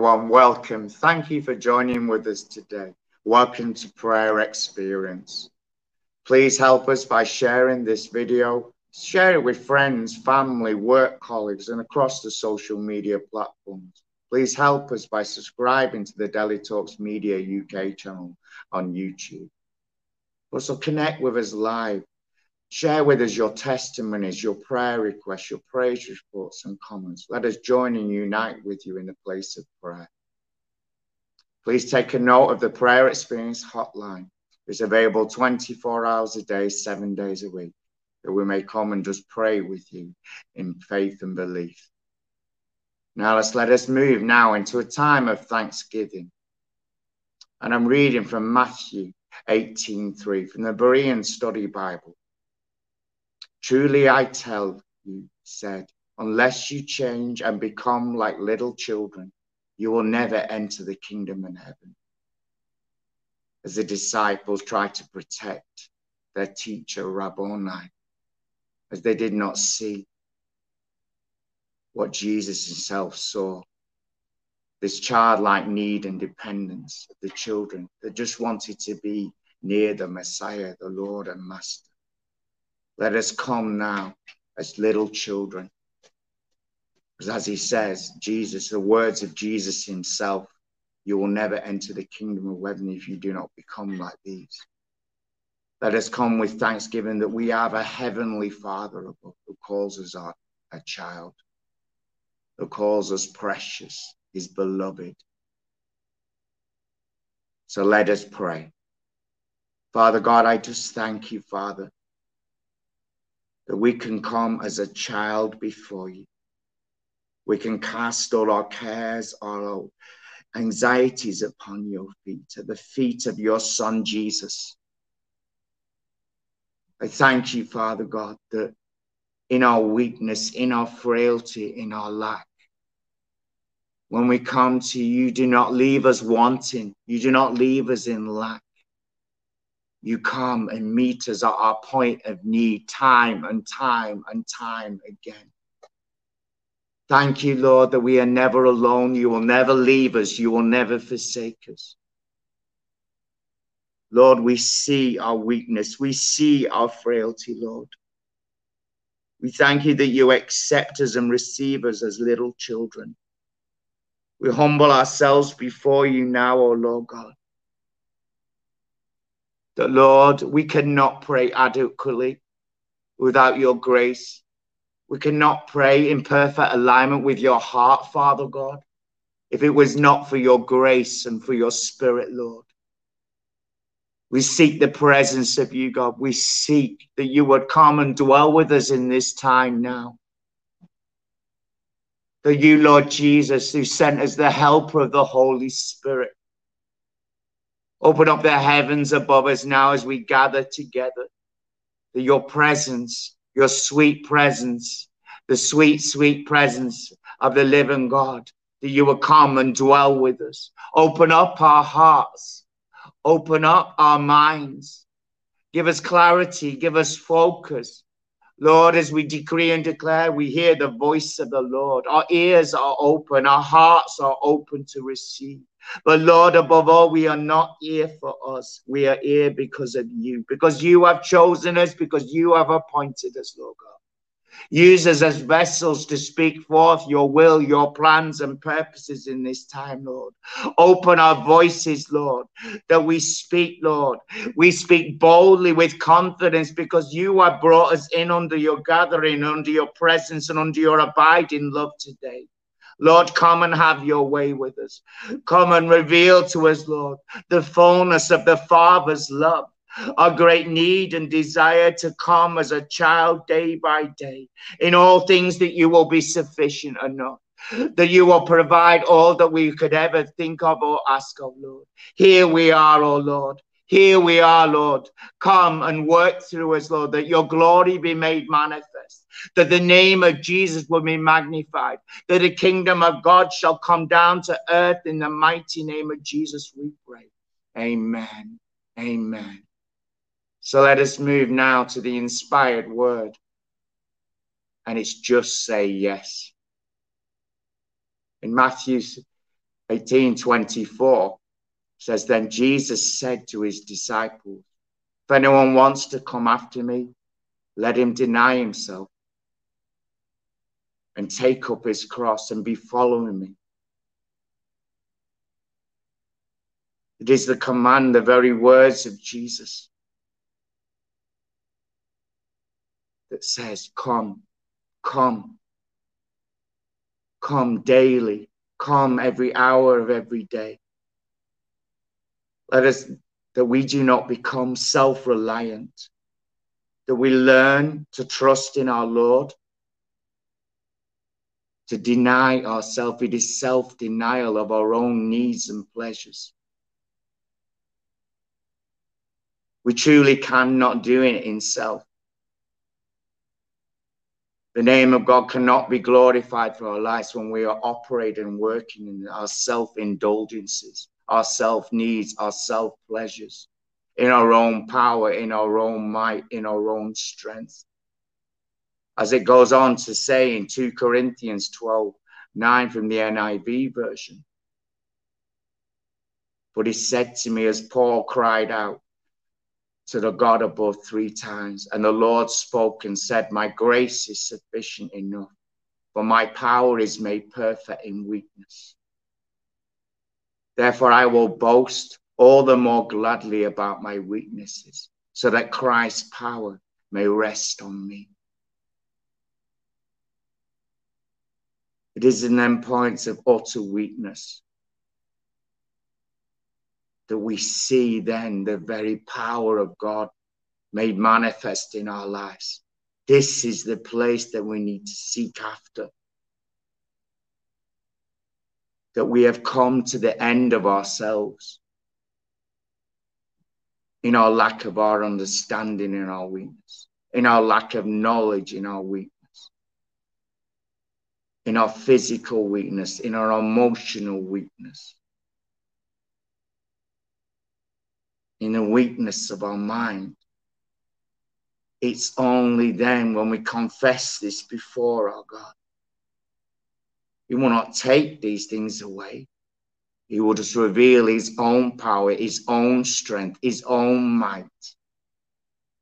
everyone. Welcome. Thank you for joining with us today. Welcome to Prayer Experience. Please help us by sharing this video. Share it with friends, family, work colleagues, and across the social media platforms. Please help us by subscribing to the Daily Talks Media UK channel on YouTube. Also, connect with us live Share with us your testimonies, your prayer requests, your praise reports, and comments. Let us join and unite with you in the place of prayer. Please take a note of the Prayer Experience hotline. It's available 24 hours a day, seven days a week, that we may come and just pray with you in faith and belief. Now let's let us move now into a time of thanksgiving. And I'm reading from Matthew 18:3 from the Berean Study Bible. Truly I tell you, said, unless you change and become like little children, you will never enter the kingdom of heaven. As the disciples tried to protect their teacher, Rabboni, as they did not see what Jesus himself saw this childlike need and dependence of the children that just wanted to be near the Messiah, the Lord and Master. Let us come now as little children. Because as he says, Jesus, the words of Jesus himself, you will never enter the kingdom of heaven if you do not become like these. Let us come with thanksgiving that we have a heavenly Father above who calls us our, a child, who calls us precious, his beloved. So let us pray. Father God, I just thank you, Father, that we can come as a child before you. We can cast all our cares, all our anxieties upon your feet, at the feet of your Son, Jesus. I thank you, Father God, that in our weakness, in our frailty, in our lack, when we come to you, you do not leave us wanting. You do not leave us in lack you come and meet us at our point of need time and time and time again. Thank you, Lord, that we are never alone. You will never leave us. You will never forsake us. Lord, we see our weakness. We see our frailty, Lord. We thank you that you accept us and receive us as little children. We humble ourselves before you now, O oh Lord God that, Lord, we cannot pray adequately without your grace. We cannot pray in perfect alignment with your heart, Father God, if it was not for your grace and for your spirit, Lord. We seek the presence of you, God. We seek that you would come and dwell with us in this time now. That you, Lord Jesus, who sent us the helper of the Holy Spirit, Open up the heavens above us now as we gather together. That your presence, your sweet presence, the sweet, sweet presence of the living God, that you will come and dwell with us. Open up our hearts, open up our minds, give us clarity, give us focus. Lord, as we decree and declare, we hear the voice of the Lord. Our ears are open, our hearts are open to receive. But Lord, above all, we are not here for us. We are here because of you, because you have chosen us, because you have appointed us, Lord God. Use us as vessels to speak forth your will, your plans, and purposes in this time, Lord. Open our voices, Lord, that we speak, Lord. We speak boldly with confidence because you have brought us in under your gathering, under your presence, and under your abiding love today. Lord, come and have your way with us. Come and reveal to us, Lord, the fullness of the Father's love, our great need and desire to come as a child day by day. In all things, that you will be sufficient enough that you will provide all that we could ever think of or ask of, Lord. Here we are, O oh Lord. Here we are, Lord. Come and work through us, Lord, that your glory be made manifest that the name of Jesus will be magnified, that the kingdom of God shall come down to earth in the mighty name of Jesus, we pray. Amen. Amen. So let us move now to the inspired word. And it's just say yes. In Matthew 1824 says, Then Jesus said to his disciples, If anyone wants to come after me, let him deny himself and take up his cross and be following me. It is the command, the very words of Jesus that says, Come, come, come daily, come every hour of every day. Let us, that we do not become self reliant, that we learn to trust in our Lord, to deny ourselves. It is self denial of our own needs and pleasures. We truly cannot do it in self. The name of God cannot be glorified for our lives when we are operating and working in our self indulgences, our self needs, our self pleasures, in our own power, in our own might, in our own strength. As it goes on to say in 2 Corinthians 12 9 from the NIV version. But he said to me as Paul cried out, to the God above three times. And the Lord spoke and said, My grace is sufficient enough, for my power is made perfect in weakness. Therefore, I will boast all the more gladly about my weaknesses, so that Christ's power may rest on me. It is in them points of utter weakness that we see then the very power of God made manifest in our lives. This is the place that we need to seek after. That we have come to the end of ourselves in our lack of our understanding in our weakness, in our lack of knowledge in our weakness, in our physical weakness, in our emotional weakness. in the weakness of our mind. It's only then when we confess this before our God. He will not take these things away. He will just reveal his own power, his own strength, his own might.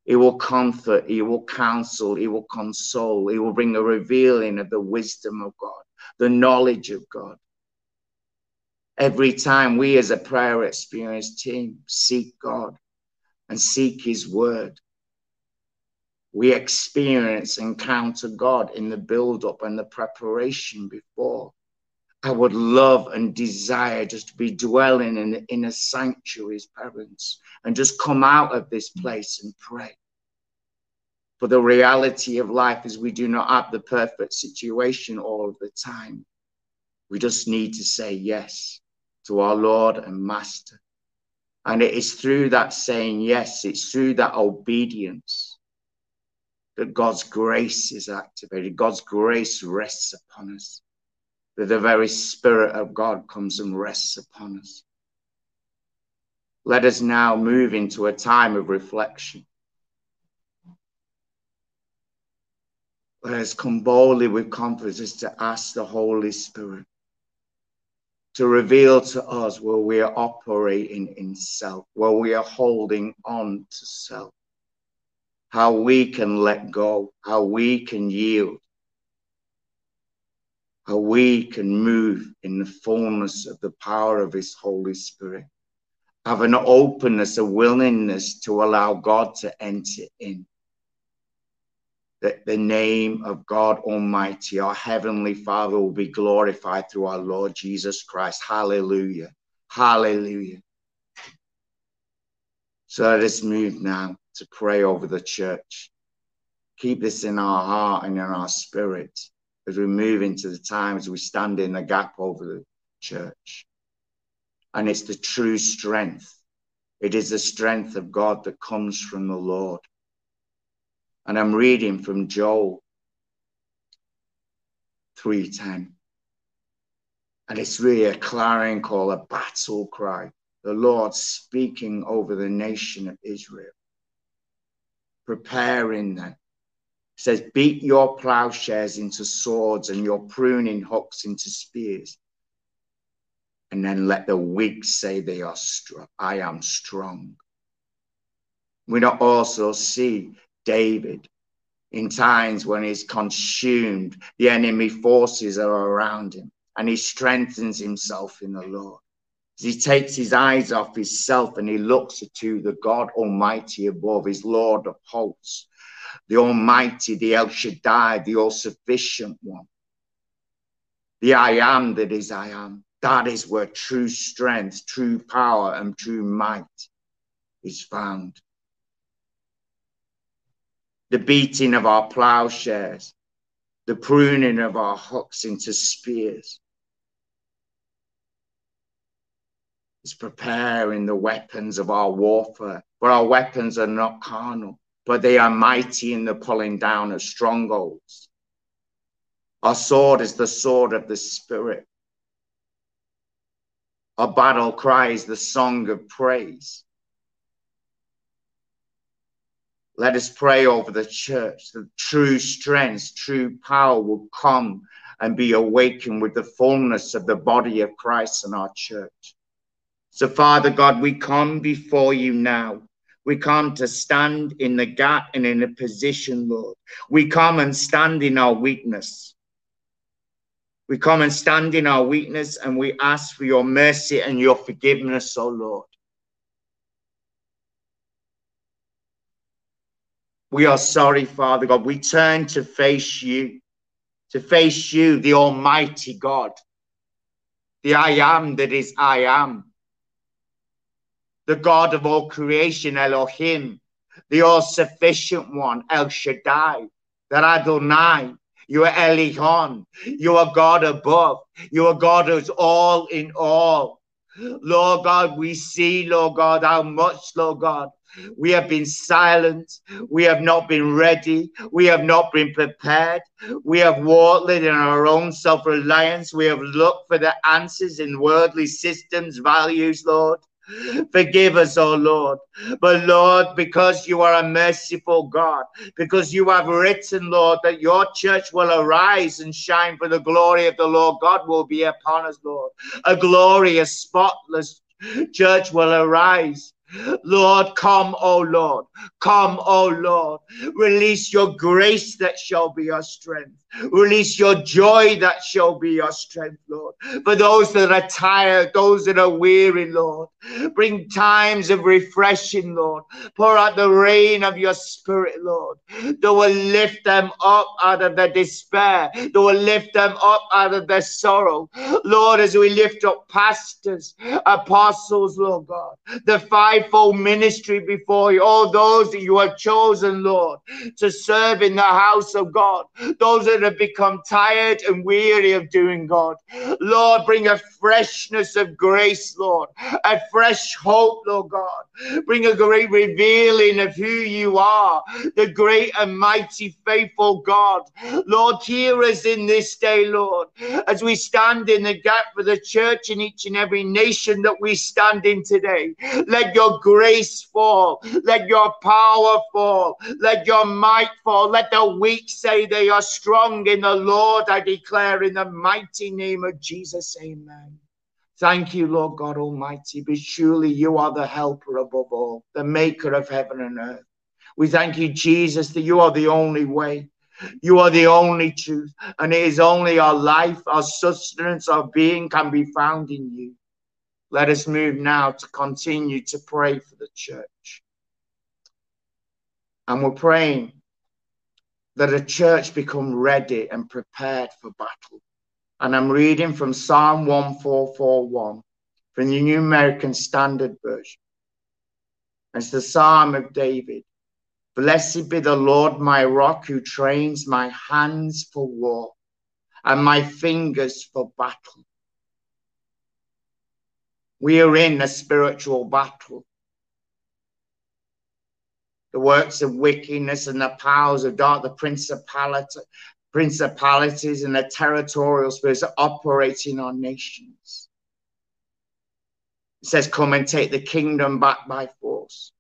He will comfort, he will counsel, he will console, he will bring a revealing of the wisdom of God, the knowledge of God every time we as a prayer experience team seek God and seek his word, we experience encounter God in the build up and the preparation before. I would love and desire just to be dwelling in the inner sanctuaries, parents, and just come out of this mm. place and pray. But the reality of life is we do not have the perfect situation all the time. We just need to say yes to our Lord and Master. And it is through that saying yes, it's through that obedience that God's grace is activated. God's grace rests upon us, that the very Spirit of God comes and rests upon us. Let us now move into a time of reflection. Let us come boldly with confidence to ask the Holy Spirit to reveal to us where we are operating in self, where we are holding on to self, how we can let go, how we can yield, how we can move in the fullness of the power of His Holy Spirit. Have an openness, a willingness to allow God to enter in that the name of God Almighty, our Heavenly Father, will be glorified through our Lord Jesus Christ. Hallelujah. Hallelujah. So let us move now to pray over the church. Keep this in our heart and in our spirit as we move into the times we stand in the gap over the church. And it's the true strength. It is the strength of God that comes from the Lord. And I'm reading from Joel 3:10. And it's really a clarion call, a battle cry. The Lord speaking over the nation of Israel, preparing them. Says, Beat your plowshares into swords and your pruning hooks into spears. And then let the weak say they are strong. I am strong. We don't also see David in times when he's consumed, the enemy forces are around him, and he strengthens himself in the Lord. He takes his eyes off himself and he looks to the God Almighty above, his Lord of hosts, the Almighty, the El Shaddai, the all sufficient one, the I am that is I am. That is where true strength, true power, and true might is found the beating of our plowshares, the pruning of our hooks into spears. It's preparing the weapons of our warfare. For our weapons are not carnal, but they are mighty in the pulling down of strongholds. Our sword is the sword of the Spirit. Our battle cry is the song of praise. Let us pray over the church that true strength, true power will come and be awakened with the fullness of the body of Christ in our church. So, Father God, we come before you now. We come to stand in the gap and in a position, Lord. We come and stand in our weakness. We come and stand in our weakness and we ask for your mercy and your forgiveness, O oh Lord. We are sorry, Father God. We turn to face you, to face you, the Almighty God, the I am that is I am, the God of all creation, Elohim, the all sufficient one, El Shaddai, the Adonai. You are Elyon. You are God above. You are God who's all in all. Lord God, we see, Lord God, how much, Lord God, we have been silent. We have not been ready. We have not been prepared. We have walked in our own self reliance. We have looked for the answers in worldly systems, values, Lord. Forgive us, O oh Lord. But Lord, because you are a merciful God, because you have written, Lord, that your church will arise and shine for the glory of the Lord God will be upon us, Lord. A glorious, spotless church will arise. Lord, come, O Lord. Come, O Lord. Release your grace that shall be our strength. Release your joy that shall be your strength, Lord. For those that are tired, those that are weary, Lord, bring times of refreshing, Lord. Pour out the rain of your spirit, Lord. That will lift them up out of their despair. That will lift them up out of their sorrow. Lord, as we lift up pastors, apostles, Lord God, the fivefold ministry before you, all those that you have chosen, Lord, to serve in the house of God, those that that have become tired and weary of doing, God. Lord, bring a freshness of grace, Lord, a fresh hope, Lord God. Bring a great revealing of who you are, the great and mighty, faithful God. Lord, hear us in this day, Lord, as we stand in the gap for the church in each and every nation that we stand in today. Let your grace fall, let your power fall, let your might fall, let the weak say they are strong in the Lord, I declare in the mighty name of Jesus. Amen. Thank you, Lord God Almighty, but surely you are the helper above all, the maker of heaven and earth. We thank you, Jesus, that you are the only way. You are the only truth, and it is only our life, our sustenance, our being can be found in you. Let us move now to continue to pray for the church. And we're praying that a church become ready and prepared for battle. And I'm reading from Psalm 1441 from the New American Standard Version. It's the Psalm of David. Blessed be the Lord, my rock, who trains my hands for war and my fingers for battle. We are in a spiritual battle the works of wickedness and the powers of dark, the principality, principalities and the territorial spirits operate in nations. It says, Come and take the kingdom back by force.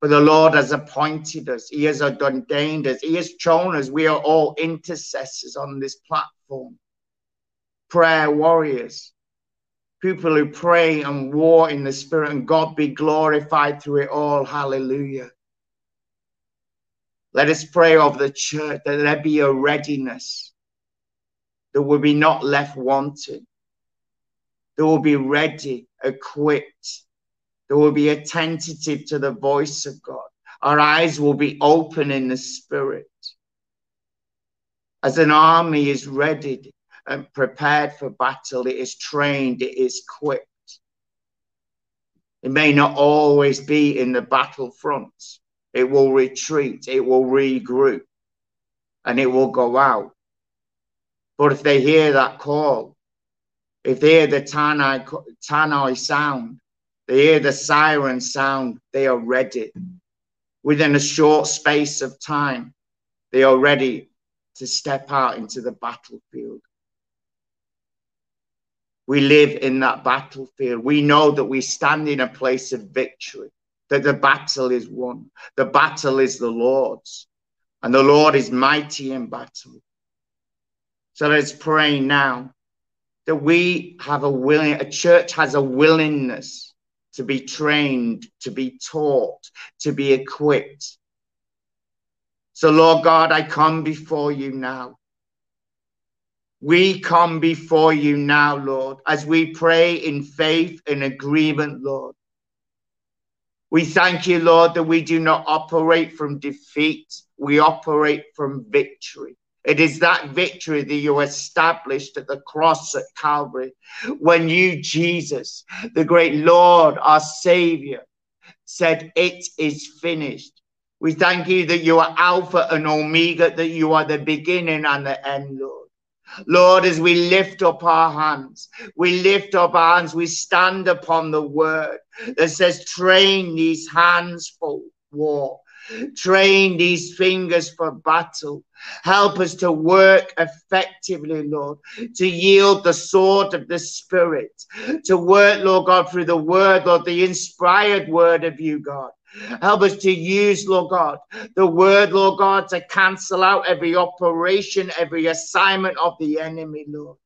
For the Lord has appointed us, He has ordained us, He has chosen us. We are all intercessors on this platform, prayer warriors. people who pray and war in the spirit, and God be glorified through it all. Hallelujah. Let us pray of the church that there be a readiness, that will be not left wanting, that will be ready, equipped, that will be attentive to the voice of God. Our eyes will be open in the spirit. As an army is ready and prepared for battle, it is trained, it is equipped. It may not always be in the battlefront. It will retreat, it will regroup, and it will go out. But if they hear that call, if they hear the Tannoy, Tannoy sound, they hear the siren sound, they are ready. Within a short space of time, they are ready to step out into the battlefield. We live in that battlefield. We know that we stand in a place of victory, that the battle is won. The battle is the Lord's, and the Lord is mighty in battle. So let's pray now that we have a willing, a church has a willingness to be trained, to be taught, to be equipped. So, Lord God, I come before you now. We come before you now, Lord, as we pray in faith and agreement, Lord. We thank you, Lord, that we do not operate from defeat, we operate from victory. It is that victory that you established at the cross at Calvary when you, Jesus, the great Lord, our Savior, said, It is finished. We thank you that you are Alpha and Omega, that you are the beginning and the end, Lord. Lord, as we lift up our hands, we lift up our hands, we stand upon the word that says, Train these hands for war. Train these fingers for battle. Help us to work effectively, Lord, to yield the sword of the Spirit, to work, Lord God, through the word, Lord, the inspired word of you, God. Help us to use, Lord God, the word, Lord God, to cancel out every operation, every assignment of the enemy, Lord.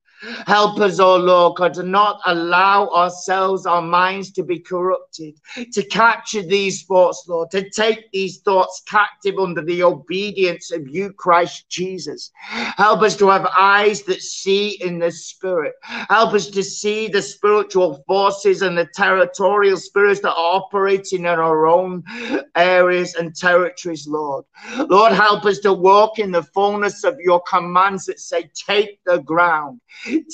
Help us, oh Lord God, to not allow ourselves, our minds to be corrupted, to capture these thoughts, Lord, to take these thoughts captive under the obedience of you, Christ Jesus. Help us to have eyes that see in the spirit. Help us to see the spiritual forces and the territorial spirits that are operating in our own areas and territories, Lord. Lord, help us to walk in the fullness of your commands that say, take the ground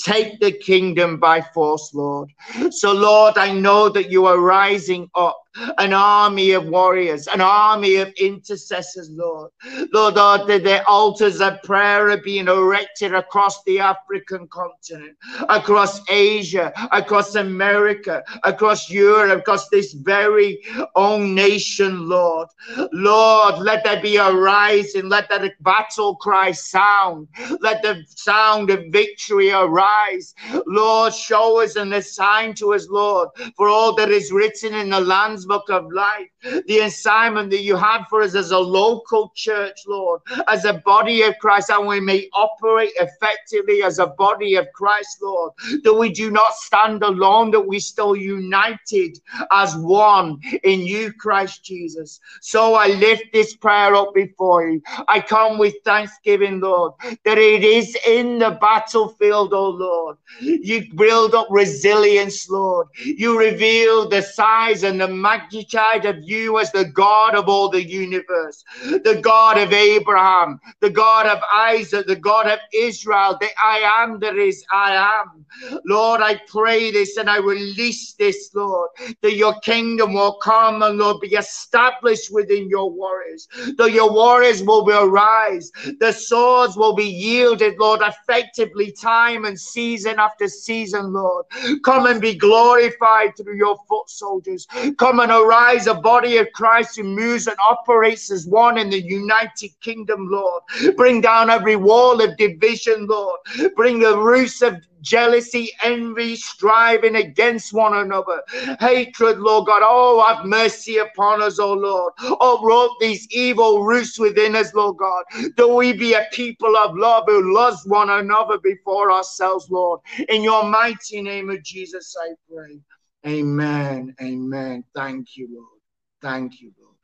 Take the kingdom by force, Lord. So, Lord, I know that you are rising up an army of warriors, an army of intercessors, Lord. Lord, Lord, that the altars of prayer are being erected across the African continent, across Asia, across America, across Europe, across this very own nation, Lord. Lord, let there be a rising, let that battle cry sound, let the sound of victory arise. Lord, show us and assign to us, Lord, for all that is written in the lands book of life, the assignment that you have for us as a local church, Lord, as a body of Christ, and we may operate effectively as a body of Christ, Lord, that we do not stand alone, that we still united as one in you, Christ Jesus. So I lift this prayer up before you. I come with thanksgiving, Lord, that it is in the battlefield, oh Lord. You build up resilience, Lord. You reveal the size and the magnitude magnitude of you as the God of all the universe, the God of Abraham, the God of Isaac, the God of Israel, the I am that is I am. Lord, I pray this and I release this, Lord, that your kingdom will come and Lord be established within your warriors, that your warriors will arise, the swords will be yielded, Lord, effectively time and season after season, Lord. Come and be glorified through your foot soldiers. Come come and arise a body of Christ who moves and operates as one in the United Kingdom, Lord. Bring down every wall of division, Lord. Bring the roots of jealousy, envy, striving against one another, hatred, Lord God. Oh, have mercy upon us, oh Lord. Oh, these evil roots within us, Lord God. Do we be a people of love who loves one another before ourselves, Lord. In your mighty name of Jesus, I pray. Amen. Amen. Thank you, Lord. Thank you, Lord.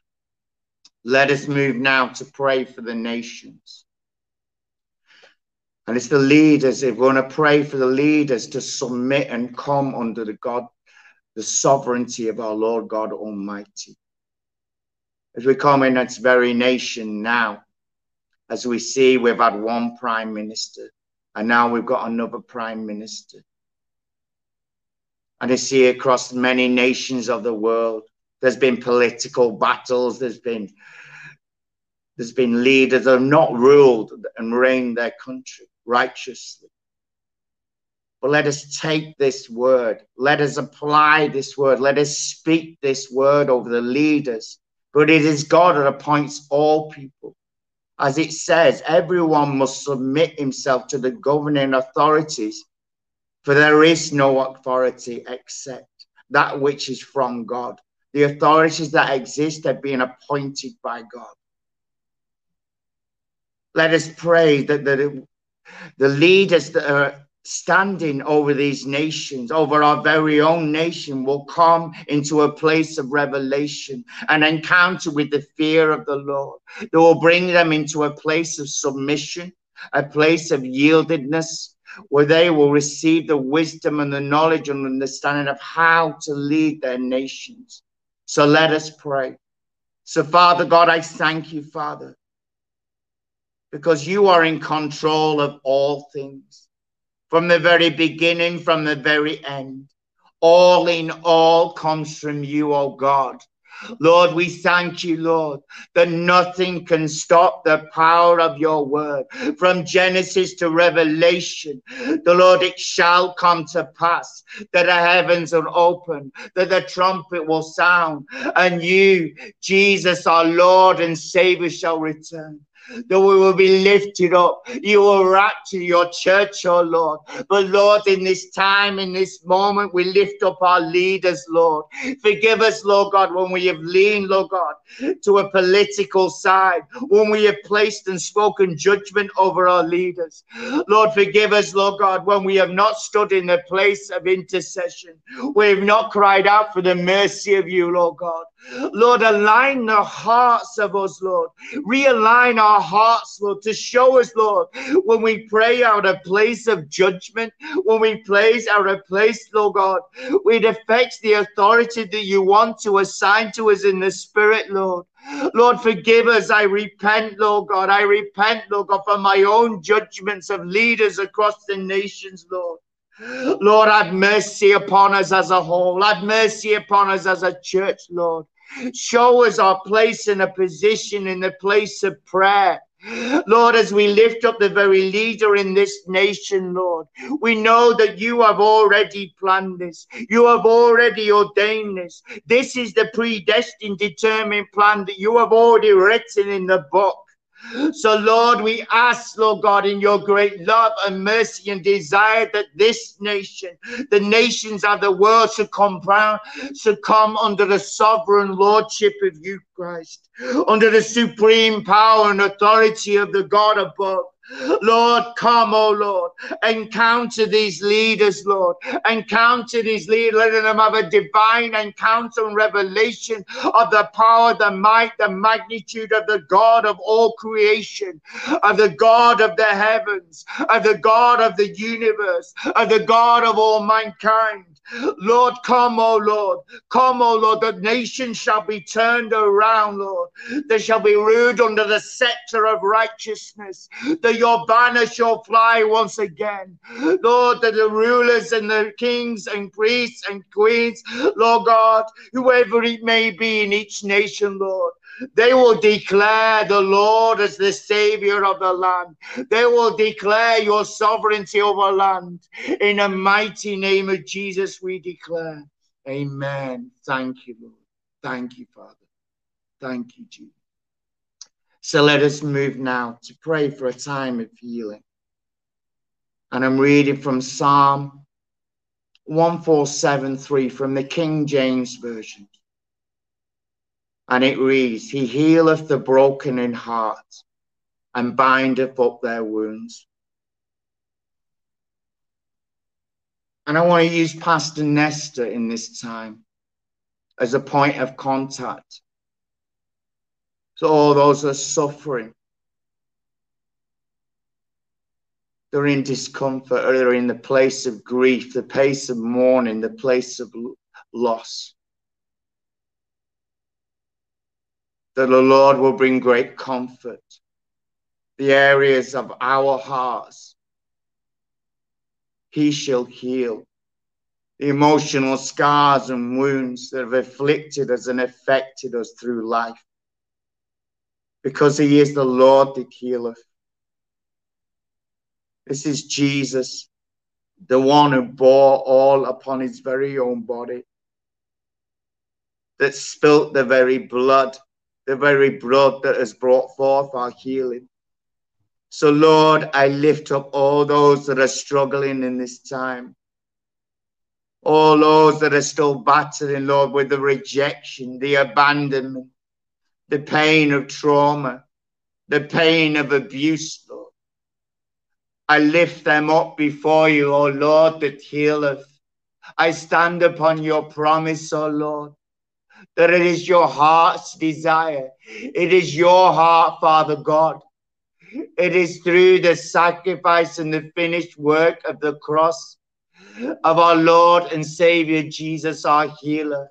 Let us move now to pray for the nations. And it's the leaders, if we're going to pray for the leaders to submit and come under the God, the sovereignty of our Lord God Almighty. As we come in its very nation now, as we see we've had one prime minister, and now we've got another prime minister. And I see across many nations of the world, there's been political battles, there's been there's been leaders that have not ruled and reigned their country righteously. But let us take this word, let us apply this word, let us speak this word over the leaders. But it is God that appoints all people. As it says, everyone must submit himself to the governing authorities, for there is no authority except that which is from God. The authorities that exist have been appointed by God. Let us pray that, it, the leaders that are standing over these nations, over our very own nation, will come into a place of revelation and encounter with the fear of the Lord. They will bring them into a place of submission, a place of yieldedness, where they will receive the wisdom and the knowledge and understanding of how to lead their nations. So let us pray. So, Father God, I thank you, Father, because you are in control of all things from the very beginning, from the very end. All in all comes from you, O God. Lord, we thank you, Lord, that nothing can stop the power of your word. From Genesis to Revelation, the Lord, it shall come to pass that the heavens are open, that the trumpet will sound, and you, Jesus, our Lord and Savior, shall return that we will be lifted up. You will rapture your church, oh Lord. But Lord, in this time, in this moment, we lift up our leaders, Lord. Forgive us, Lord God, when we have leaned, Lord God, to a political side, when we have placed and spoken judgment over our leaders. Lord, forgive us, Lord God, when we have not stood in the place of intercession. We have not cried out for the mercy of you, Lord God. Lord, align the hearts of us, Lord. Realign our hearts, Lord, to show us, Lord, when we pray out a place of judgment, when we place out place, Lord God, it affects the authority that you want to assign to us in the Spirit, Lord. Lord, forgive us. I repent, Lord God. I repent, Lord God, for my own judgments of leaders across the nations, Lord. Lord, have mercy upon us as a whole. Have mercy upon us as a church, Lord. Show us our place and a position in the place of prayer. Lord, as we lift up the very leader in this nation, Lord, we know that you have already planned this. You have already ordained this. This is the predestined, determined plan that you have already written in the book. So, Lord, we ask, Lord God, in your great love and mercy and desire that this nation, the nations of the world, should come, should come under the sovereign lordship of you, Christ, under the supreme power and authority of the God above. Lord, come, oh Lord, encounter these leaders, Lord. Encounter these leaders. Let them have a divine encounter and revelation of the power, the might, the magnitude of the God of all creation, of the God of the heavens, of the God of the universe, of the God of all mankind. Lord, come, O Lord. Come, O Lord. The nations shall be turned around, Lord. They shall be ruled under the scepter of righteousness. That your banner shall fly once again. Lord, that the rulers and the kings and priests and queens, Lord God, whoever it may be in each nation, Lord, they will declare the Lord as the Savior of the land. They will declare your sovereignty over land. In the mighty name of Jesus, we declare. Amen. Thank you, Lord. Thank you, Father. Thank you, Jesus. So let us move now to pray for a time of healing. And I'm reading from Psalm 1473 from the King James Version. And it reads, He healeth the broken in heart and bindeth up their wounds. And I want to use Pastor Nestor in this time as a point of contact. So all those that are suffering, they're in discomfort or they're in the place of grief, the place of mourning, the place of loss. That the Lord will bring great comfort. The areas of our hearts, He shall heal the emotional scars and wounds that have afflicted us and affected us through life. Because he is the Lord that healeth. This is Jesus, the one who bore all upon his very own body, that spilt the very blood, the very blood that has brought forth our healing. So, Lord, I lift up all those that are struggling in this time all those that are still battling, Lord, with the rejection, the abandonment, the pain of trauma, the pain of abuse, Lord. I lift them up before you, O Lord, that healeth. I stand upon your promise, O Lord, that it is your heart's desire. It is your heart, Father God. It is through the sacrifice and the finished work of the cross of our Lord and Savior Jesus, our healer.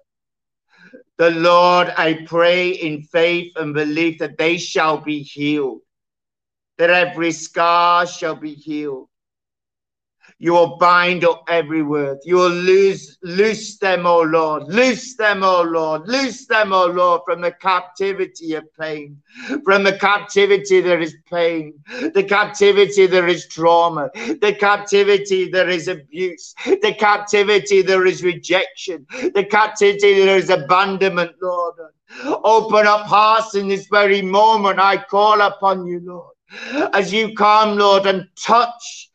The Lord, I pray in faith and belief that they shall be healed, that every scar shall be healed, you will bind up every word. You will loose, loose them, O Lord. Loose them, O Lord. Loose them, O Lord, from the captivity of pain. From the captivity there is pain. The captivity there is trauma. The captivity there is abuse. The captivity there is rejection. The captivity there is abandonment, Lord. Open up hearts in this very moment. I call upon you, Lord. As you come, Lord, and touch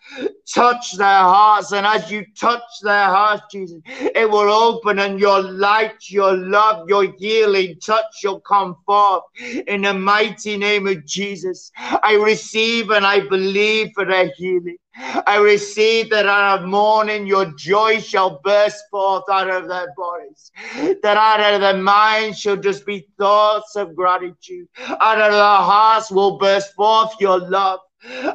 touch their hearts. And as you touch their hearts, Jesus, it will open and your light, your love, your healing touch shall come forth in the mighty name of Jesus. I receive and I believe for their healing. I receive that out of mourning your joy shall burst forth out of their bodies. That out of their minds shall just be thoughts of gratitude. Out of their hearts will burst forth your love.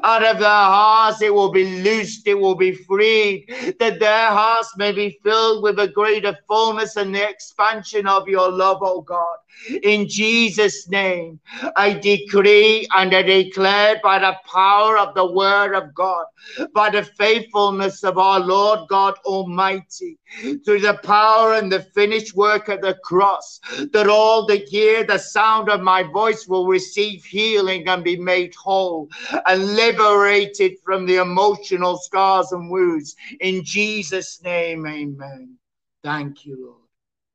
Out of their hearts it will be loosed, it will be freed, that their hearts may be filled with a greater fullness and the expansion of your love, O God. In Jesus' name, I decree and I declare by the power of the word of God, by the faithfulness of our Lord God Almighty, through the power and the finished work of the cross, that all that hear the sound of my voice will receive healing and be made whole and liberated from the emotional scars and wounds. In Jesus' name, amen. Thank you, Lord.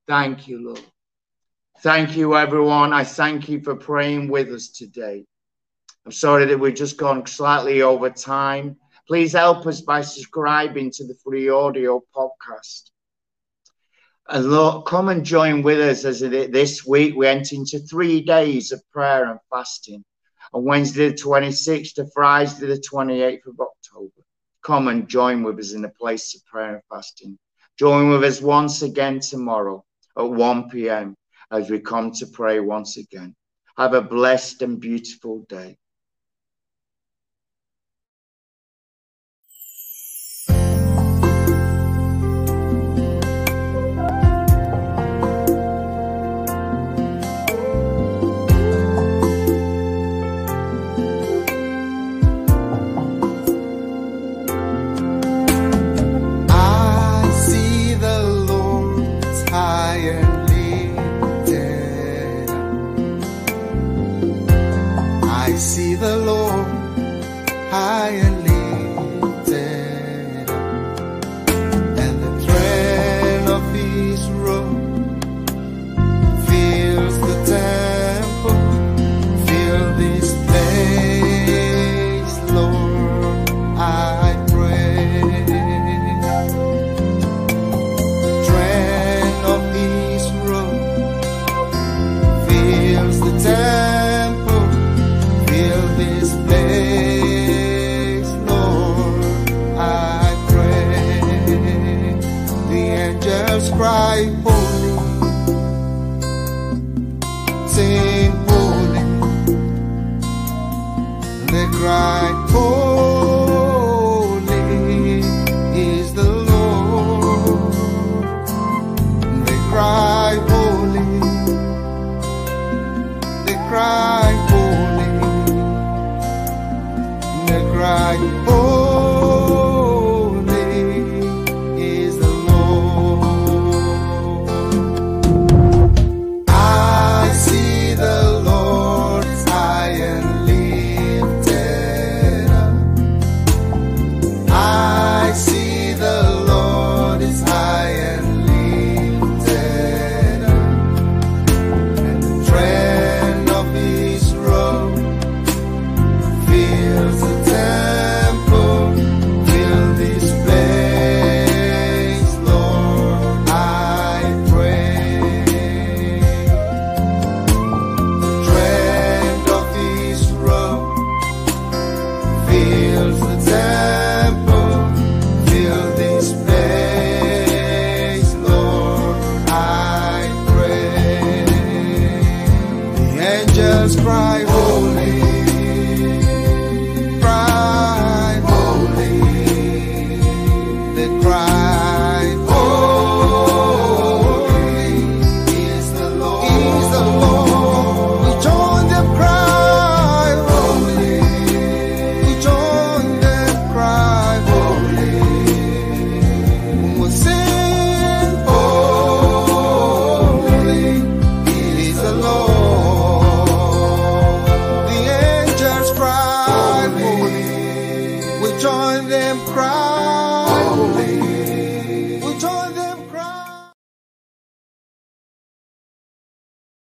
Thank you, Lord. Thank you, everyone. I thank you for praying with us today. I'm sorry that we've just gone slightly over time. Please help us by subscribing to the free audio podcast. And Lord, come and join with us as this week we enter into three days of prayer and fasting. On Wednesday the 26th to Friday the 28th of October. Come and join with us in a place of prayer and fasting. Join with us once again tomorrow at 1 p.m as we come to pray once again. Have a blessed and beautiful day.